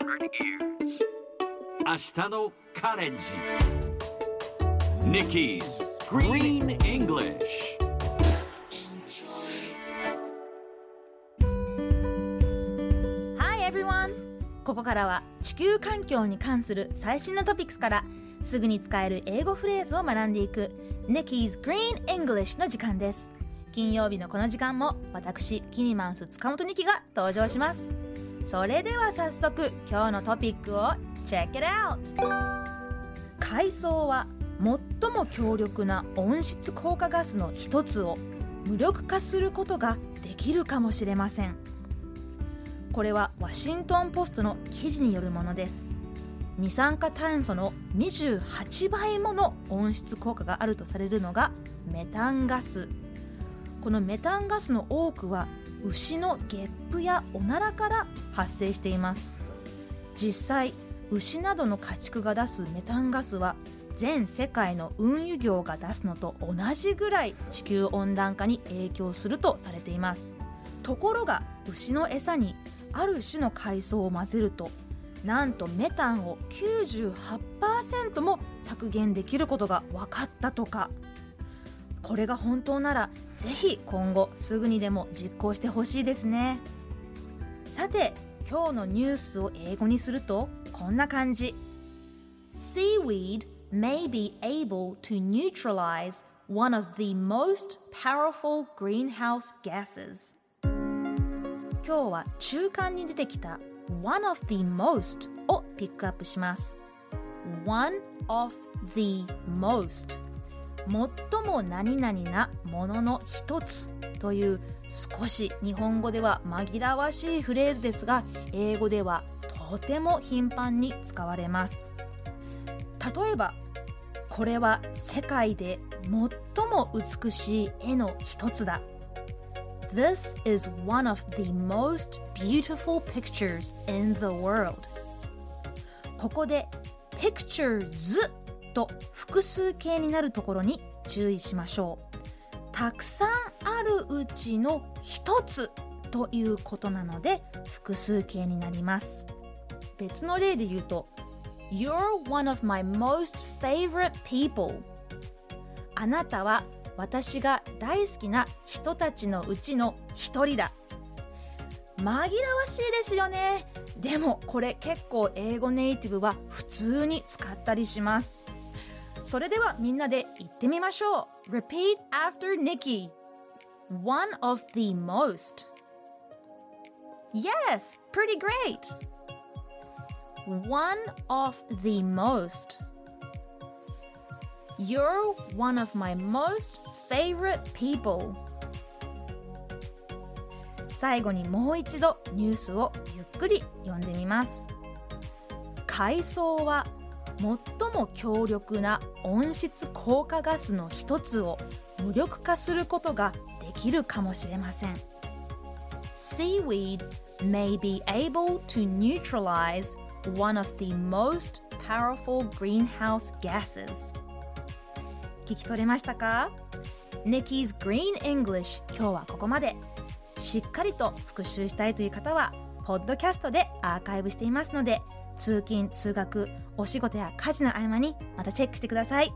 明日のカレンジ。Nikki's Green English Hi everyone! ここからは地球環境に関する最新のトピックスからすぐに使える英語フレーズを学んでいく Nikki's Green English の時間です。金曜日のこの時間も私キニマンス塚本ニキが登場します。それでは早速今日のトピックを Check it out! 海藻は最も強力な温室効果ガスの一つを無力化することができるかもしれません。これはワシントン・ポストの記事によるものです。二酸化炭素の28倍もの温室効果があるとされるのがメタンガス。このメタンガスの多くは牛のゲップやおならから発生しています。実際牛などの家畜が出すメタンガスは全世界の運輸業が出すのと同じぐらい地球温暖化に影響するとされています。ところが牛の餌にある種の海藻を混ぜるとなんとメタンを98%も削減できることが分かったとか。これが本当ならぜひ今後すぐにでも実行してほしいですねさて今日のニュースを英語にするとこんな感じ Seaweed may be able to neutralize one of the most powerful greenhouse gases 今日は中間に出てきた one of the most をピックアップします one of the most 最も何々なものの一つという少し日本語では紛らわしいフレーズですが英語ではとても頻繁に使われます。例えばこれは世界で最も美しい絵の一つだ。This is one of the most beautiful pictures in the world. ここで pictures と複数形になるところに注意しましょう。たくさんあるうちの一つということなので複数形になります。別の例で言うと You're one of my most favorite people. あなたは私が大好きな人たちのうちの一人だ。紛らわしいですよね。でもこれ結構英語ネイティブは普通に使ったりします。それではみんなで言ってみましょう Repeat after Nikki One of the most Yes, pretty great One of the most You're one of my most favorite people 最後にもう一度ニュースをゆっくり読んでみます海藻は最も強力な温室効果ガスの一つを無力化することができるかもしれません。Seaweed may be able to neutralize one of the most powerful greenhouse gases. 聞き取れましたか？Nikki's Green English 今日はここまで。しっかりと復習したいという方はポッドキャストでアーカイブしていますので通勤通学お仕事や家事の合間にまたチェックしてください。